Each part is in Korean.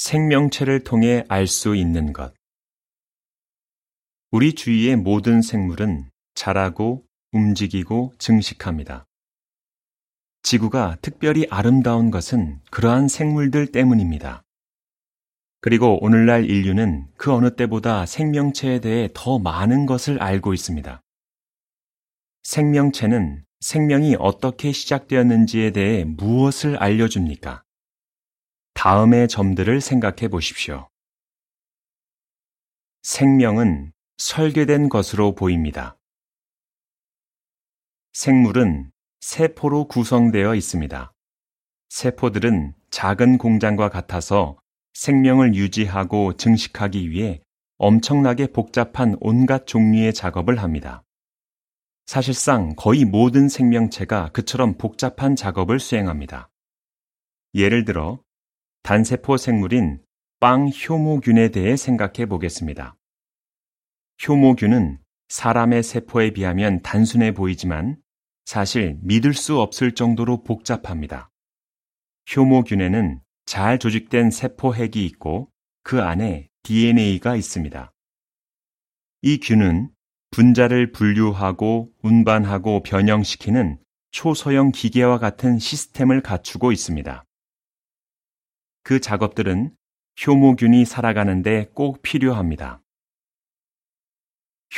생명체를 통해 알 수 있는 것. 우리 주위의 모든 생물은 자라고 움직이고 증식합니다. 지구가 특별히 아름다운 것은 그러한 생물들 때문입니다. 그리고 오늘날 인류는 그 어느 때보다 생명체에 대해 더 많은 것을 알고 있습니다. 생명체는 생명이 어떻게 시작되었는지에 대해 무엇을 알려줍니까? 다음의 점들을 생각해 보십시오. 생명은 설계된 것으로 보입니다. 생물은 세포로 구성되어 있습니다. 세포들은 작은 공장과 같아서 생명을 유지하고 증식하기 위해 엄청나게 복잡한 온갖 종류의 작업을 합니다. 사실상 거의 모든 생명체가 그처럼 복잡한 작업을 수행합니다. 예를 들어, 단세포 생물인 빵 효모균에 대해 생각해 보겠습니다. 효모균은 사람의 세포에 비하면 단순해 보이지만 사실 믿을 수 없을 정도로 복잡합니다. 효모균에는 잘 조직된 세포핵이 있고 그 안에 DNA가 있습니다. 이 균은 분자를 분류하고 운반하고 변형시키는 초소형 기계와 같은 시스템을 갖추고 있습니다. 그 작업들은 효모균이 살아가는데 꼭 필요합니다.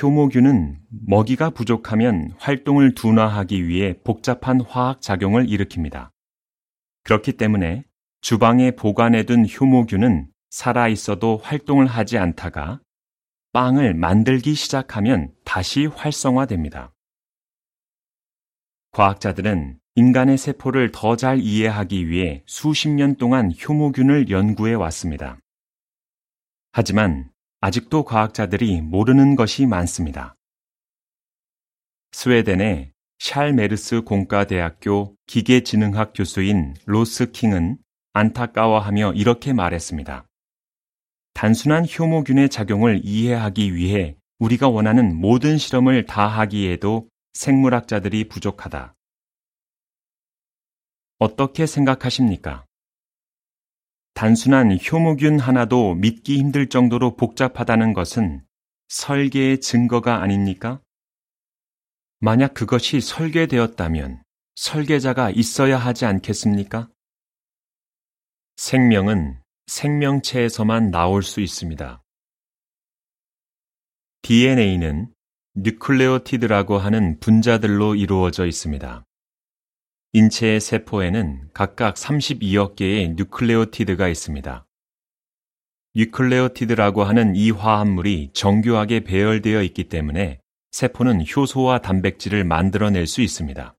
효모균은 먹이가 부족하면 활동을 둔화하기 위해 복잡한 화학 작용을 일으킵니다. 그렇기 때문에 주방에 보관해둔 효모균은 살아있어도 활동을 하지 않다가 빵을 만들기 시작하면 다시 활성화됩니다. 과학자들은 인간의 세포를 더 잘 이해하기 위해 수십 년 동안 효모균을 연구해 왔습니다. 하지만 아직도 과학자들이 모르는 것이 많습니다. 스웨덴의 샬메르스 공과대학교 기계지능학 교수인 로스 킹은 안타까워하며 이렇게 말했습니다. 단순한 효모균의 작용을 이해하기 위해 우리가 원하는 모든 실험을 다 하기에도 생물학자들이 부족하다. 어떻게 생각하십니까? 단순한 효모균 하나도 믿기 힘들 정도로 복잡하다는 것은 설계의 증거가 아닙니까? 만약 그것이 설계되었다면 설계자가 있어야 하지 않겠습니까? 생명은 생명체에서만 나올 수 있습니다. DNA는 뉴클레오티드라고 하는 분자들로 이루어져 있습니다. 인체의 세포에는 각각 32억 개의 뉴클레오티드가 있습니다. 뉴클레오티드라고 하는 이 화합물이 정교하게 배열되어 있기 때문에 세포는 효소와 단백질을 만들어낼 수 있습니다.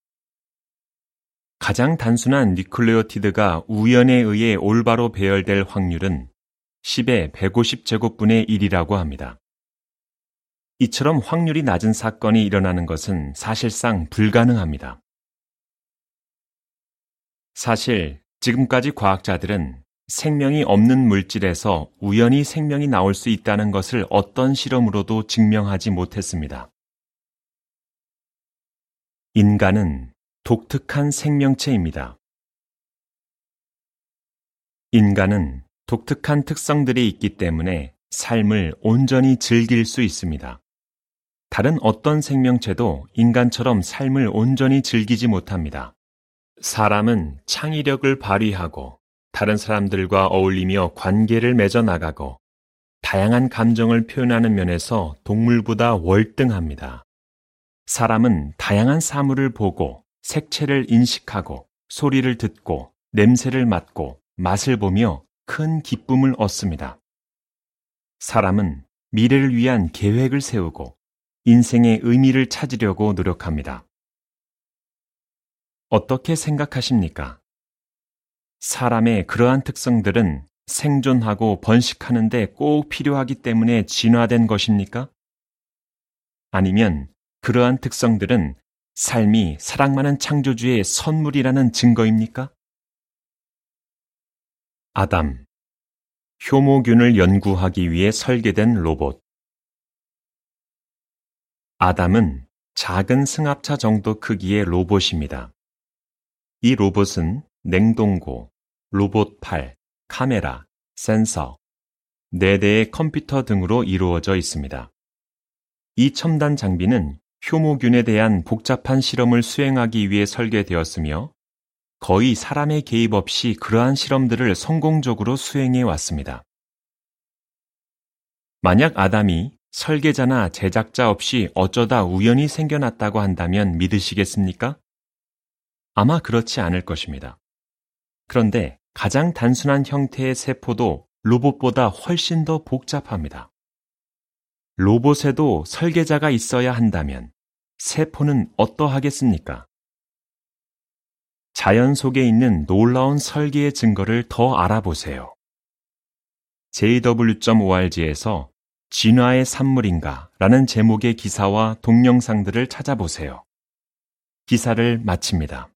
가장 단순한 뉴클레오티드가 우연에 의해 올바로 배열될 확률은 10의 150제곱분의 1이라고 합니다. 이처럼 확률이 낮은 사건이 일어나는 것은 사실상 불가능합니다. 사실 지금까지 과학자들은 생명이 없는 물질에서 우연히 생명이 나올 수 있다는 것을 어떤 실험으로도 증명하지 못했습니다. 인간은 독특한 생명체입니다. 인간은 독특한 특성들이 있기 때문에 삶을 온전히 즐길 수 있습니다. 다른 어떤 생명체도 인간처럼 삶을 온전히 즐기지 못합니다. 사람은 창의력을 발휘하고 다른 사람들과 어울리며 관계를 맺어 나가고 다양한 감정을 표현하는 면에서 동물보다 월등합니다. 사람은 다양한 사물을 보고 색채를 인식하고 소리를 듣고 냄새를 맡고 맛을 보며 큰 기쁨을 얻습니다. 사람은 미래를 위한 계획을 세우고 인생의 의미를 찾으려고 노력합니다. 어떻게 생각하십니까? 사람의 그러한 특성들은 생존하고 번식하는데 꼭 필요하기 때문에 진화된 것입니까? 아니면 그러한 특성들은 삶이 사랑 많은 창조주의 선물이라는 증거입니까? 아담. 효모균을 연구하기 위해 설계된 로봇. 아담은 작은 승합차 정도 크기의 로봇입니다. 이 로봇은 냉동고, 로봇 팔, 카메라, 센서, 4대의 컴퓨터 등으로 이루어져 있습니다. 이 첨단 장비는 효모균에 대한 복잡한 실험을 수행하기 위해 설계되었으며 거의 사람의 개입 없이 그러한 실험들을 성공적으로 수행해 왔습니다. 만약 아담이 설계자나 제작자 없이 어쩌다 우연히 생겨났다고 한다면 믿으시겠습니까? 아마 그렇지 않을 것입니다. 그런데 가장 단순한 형태의 세포도 로봇보다 훨씬 더 복잡합니다. 로봇에도 설계자가 있어야 한다면 세포는 어떠하겠습니까? 자연 속에 있는 놀라운 설계의 증거를 더 알아보세요. jw.org에서 진화의 산물인가 라는 제목의 기사와 동영상들을 찾아보세요. 기사를 마칩니다.